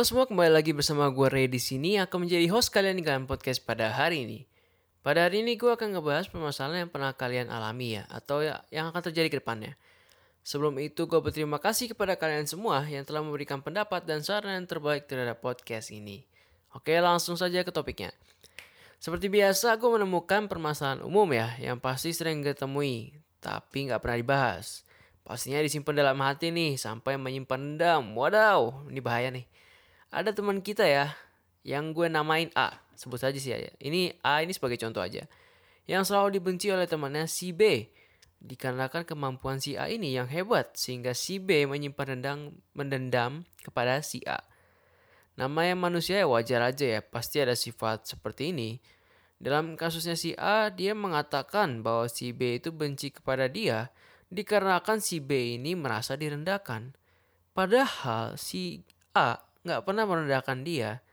Halo semua, kembali lagi bersama gue Ray di sini akan menjadi host kalian di kalian podcast pada hari ini. Pada hari ini gue akan ngebahas permasalahan yang pernah kalian alami ya, atau ya, yang akan terjadi ke depannya. Sebelum itu, gue berterima kasih kepada kalian semua yang telah memberikan pendapat dan saran yang terbaik terhadap podcast ini. Oke, langsung saja ke topiknya. Seperti biasa, gue menemukan permasalahan umum ya, yang pasti sering gue temui, tapi nggak pernah dibahas. Pastinya disimpan dalam hati nih, sampai menyimpan dendam. Wadaw, ini bahaya nih ada teman kita ya yang gue namain A. Sebut saja sih ya. Ini A ini sebagai contoh aja. Yang selalu dibenci oleh temannya si B. Dikarenakan kemampuan si A ini yang hebat sehingga si B menyimpan dendam mendendam kepada si A. Namanya manusia ya wajar aja ya pasti ada sifat seperti ini. Dalam kasusnya si A dia mengatakan bahwa si B itu benci kepada dia dikarenakan si B ini merasa direndahkan. Padahal si A nggak pernah merendahkan dia,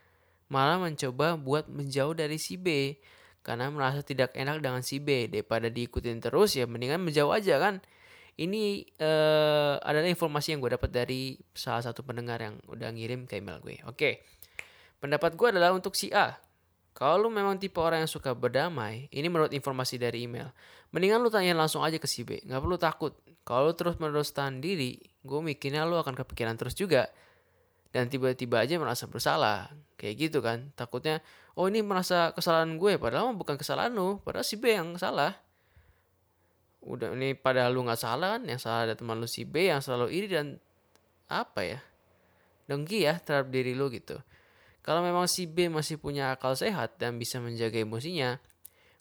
malah mencoba buat menjauh dari si B karena merasa tidak enak dengan si B daripada diikutin terus ya mendingan menjauh aja kan. Ini uh, adalah informasi yang gue dapat dari salah satu pendengar yang udah ngirim ke email gue. Oke, pendapat gue adalah untuk si A. Kalau lu memang tipe orang yang suka berdamai, ini menurut informasi dari email, mendingan lu tanya langsung aja ke si B, nggak perlu takut. Kalau lu terus menerus tahan diri, gue mikirnya lu akan kepikiran terus juga dan tiba-tiba aja merasa bersalah. Kayak gitu kan. Takutnya oh ini merasa kesalahan gue padahal bukan kesalahan lu padahal si B yang salah. Udah ini padahal lu nggak salah kan? Yang salah ada teman lu si B yang selalu iri dan apa ya? Dengki ya terhadap diri lu gitu. Kalau memang si B masih punya akal sehat dan bisa menjaga emosinya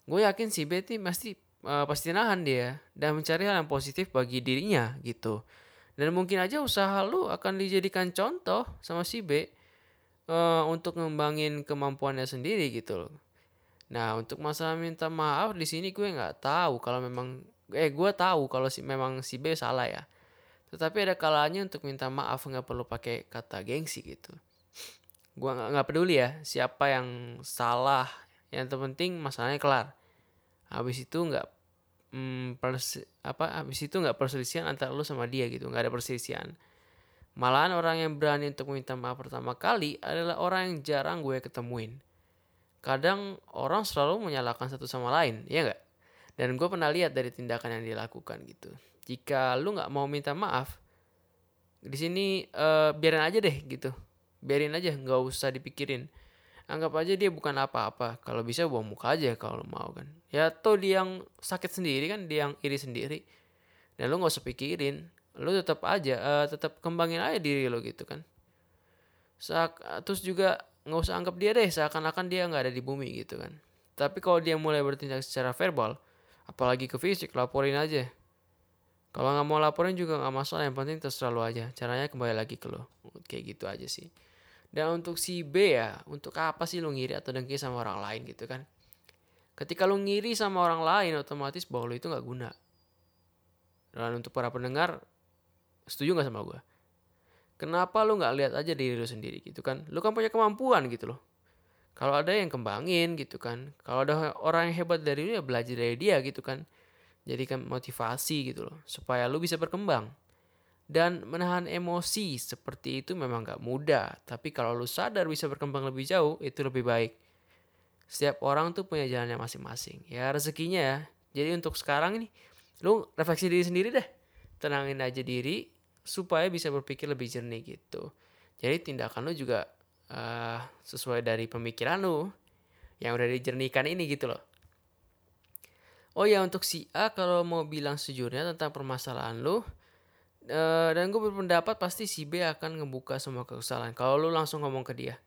gue yakin si B ini pasti uh, pasti nahan dia dan mencari hal yang positif bagi dirinya gitu dan mungkin aja usaha lu akan dijadikan contoh sama si B uh, untuk ngembangin kemampuannya sendiri gitu loh. Nah untuk masalah minta maaf di sini gue nggak tahu kalau memang eh gue tahu kalau si memang si B salah ya. Tetapi ada kalanya untuk minta maaf nggak perlu pakai kata gengsi gitu. Gue nggak peduli ya siapa yang salah. Yang terpenting masalahnya kelar. Habis itu nggak hmm, pers apa habis itu nggak perselisihan antara lu sama dia gitu nggak ada perselisihan. Malahan orang yang berani untuk meminta maaf pertama kali adalah orang yang jarang gue ketemuin. Kadang orang selalu menyalahkan satu sama lain ya nggak? Dan gue pernah lihat dari tindakan yang dilakukan gitu. Jika lu nggak mau minta maaf di sini uh, biarin aja deh gitu. Biarin aja nggak usah dipikirin anggap aja dia bukan apa-apa. Kalau bisa buang muka aja kalau mau kan. Ya tuh dia yang sakit sendiri kan dia yang iri sendiri. Dan lu nggak usah pikirin. Lu tetap aja uh, tetap kembangin aja diri lo gitu kan. Sak terus juga nggak usah anggap dia deh seakan-akan dia nggak ada di bumi gitu kan. Tapi kalau dia mulai bertindak secara verbal apalagi ke fisik laporin aja. Kalau nggak mau laporin juga nggak masalah yang penting terserah lo aja. Caranya kembali lagi ke lo kayak gitu aja sih dan untuk si B ya, untuk apa sih lu ngiri atau dengki sama orang lain gitu kan? Ketika lu ngiri sama orang lain, otomatis bahwa lu itu nggak guna. Dan untuk para pendengar, setuju nggak sama gue? Kenapa lu nggak lihat aja diri lu sendiri gitu kan? Lu kan punya kemampuan gitu loh. Kalau ada yang kembangin gitu kan. Kalau ada orang yang hebat dari lu ya belajar dari dia gitu kan. Jadikan motivasi gitu loh. Supaya lu bisa berkembang. Dan menahan emosi seperti itu memang gak mudah. Tapi kalau lu sadar bisa berkembang lebih jauh, itu lebih baik. Setiap orang tuh punya jalannya masing-masing. Ya rezekinya ya. Jadi untuk sekarang ini, lu refleksi diri sendiri deh. Tenangin aja diri supaya bisa berpikir lebih jernih gitu. Jadi tindakan lu juga uh, sesuai dari pemikiran lu yang udah dijernihkan ini gitu loh. Oh ya untuk si A kalau mau bilang sejujurnya tentang permasalahan lu, Uh, dan gue berpendapat pasti si B akan ngebuka semua kesalahan kalau lu langsung ngomong ke dia.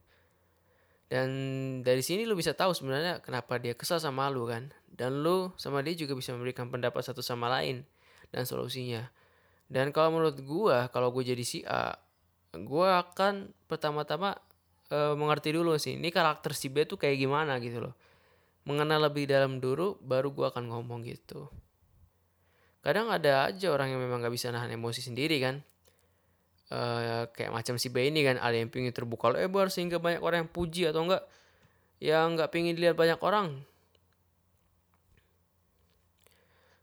Dan dari sini lu bisa tahu sebenarnya kenapa dia kesal sama lu kan. Dan lu sama dia juga bisa memberikan pendapat satu sama lain dan solusinya. Dan kalau menurut gue, kalau gue jadi si A, gue akan pertama-tama uh, mengerti dulu sih, ini karakter si B tuh kayak gimana gitu loh. Mengenal lebih dalam dulu, baru gue akan ngomong gitu kadang ada aja orang yang memang gak bisa nahan emosi sendiri kan. Uh, kayak macam si B ini kan. Ada yang pingin terbuka lebar sehingga banyak orang yang puji atau enggak yang nggak pingin dilihat banyak orang.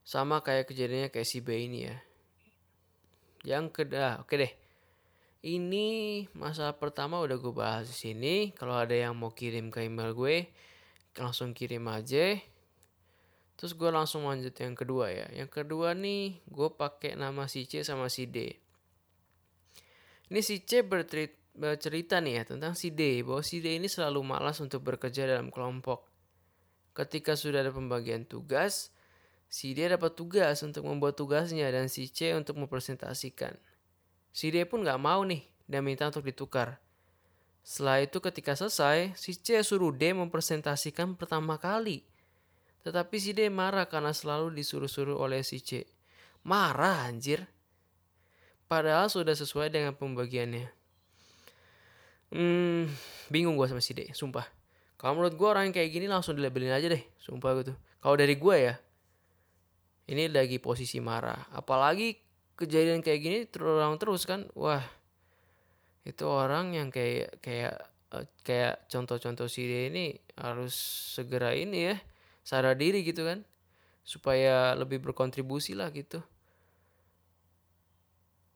Sama kayak kejadiannya kayak si B ini ya. Yang kedua oke deh. Ini masalah pertama udah gue bahas di sini. Kalau ada yang mau kirim ke email gue, langsung kirim aja. Terus gue langsung lanjut yang kedua ya. Yang kedua nih, gue pakai nama si C sama si D. Ini si C bercerita nih ya tentang si D, bahwa si D ini selalu malas untuk bekerja dalam kelompok. Ketika sudah ada pembagian tugas, si D dapat tugas untuk membuat tugasnya dan si C untuk mempresentasikan. Si D pun gak mau nih dan minta untuk ditukar. Setelah itu ketika selesai, si C suruh D mempresentasikan pertama kali. Tetapi si D marah karena selalu disuruh-suruh oleh si C. Marah anjir. Padahal sudah sesuai dengan pembagiannya. Hmm, bingung gue sama si D, sumpah. Kalau menurut gue orang yang kayak gini langsung dilabelin aja deh, sumpah gitu. Kalau dari gue ya, ini lagi posisi marah. Apalagi kejadian kayak gini terulang terus kan wah itu orang yang kayak kayak eh, kayak contoh-contoh si dia ini harus segera ini ya sadar diri gitu kan. Supaya lebih berkontribusi lah gitu.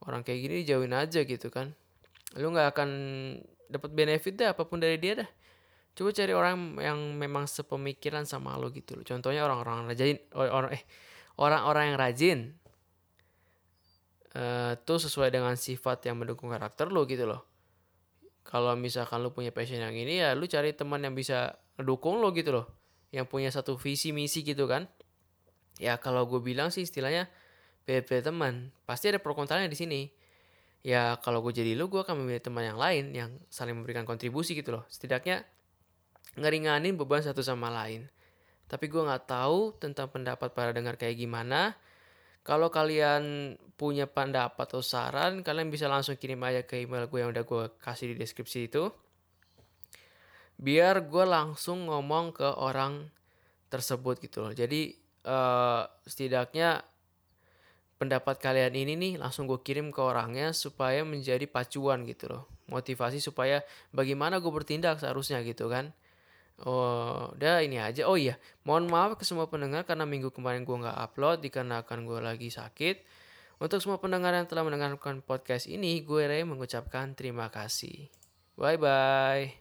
Orang kayak gini jauhin aja gitu kan. Lu nggak akan dapat benefit deh apa pun dari dia dah. Coba cari orang yang memang sepemikiran sama lo gitu loh. Contohnya orang-orang rajin orang eh orang-orang yang rajin uh, tuh sesuai dengan sifat yang mendukung karakter lo gitu loh. Kalau misalkan lo punya passion yang ini ya lo cari teman yang bisa mendukung lo gitu loh yang punya satu visi misi gitu kan. Ya kalau gue bilang sih istilahnya pilih teman. Pasti ada pro kontranya di sini. Ya kalau gue jadi lo gue akan memilih teman yang lain yang saling memberikan kontribusi gitu loh. Setidaknya ngeringanin beban satu sama lain. Tapi gue nggak tahu tentang pendapat para dengar kayak gimana. Kalau kalian punya pendapat atau saran, kalian bisa langsung kirim aja ke email gue yang udah gue kasih di deskripsi itu. Biar gue langsung ngomong ke orang tersebut gitu loh. Jadi uh, setidaknya pendapat kalian ini nih langsung gue kirim ke orangnya supaya menjadi pacuan gitu loh. Motivasi supaya bagaimana gue bertindak seharusnya gitu kan. Oh, udah ini aja. Oh iya, mohon maaf ke semua pendengar karena minggu kemarin gue nggak upload dikarenakan gue lagi sakit. Untuk semua pendengar yang telah mendengarkan podcast ini, gue Ray mengucapkan terima kasih. Bye bye.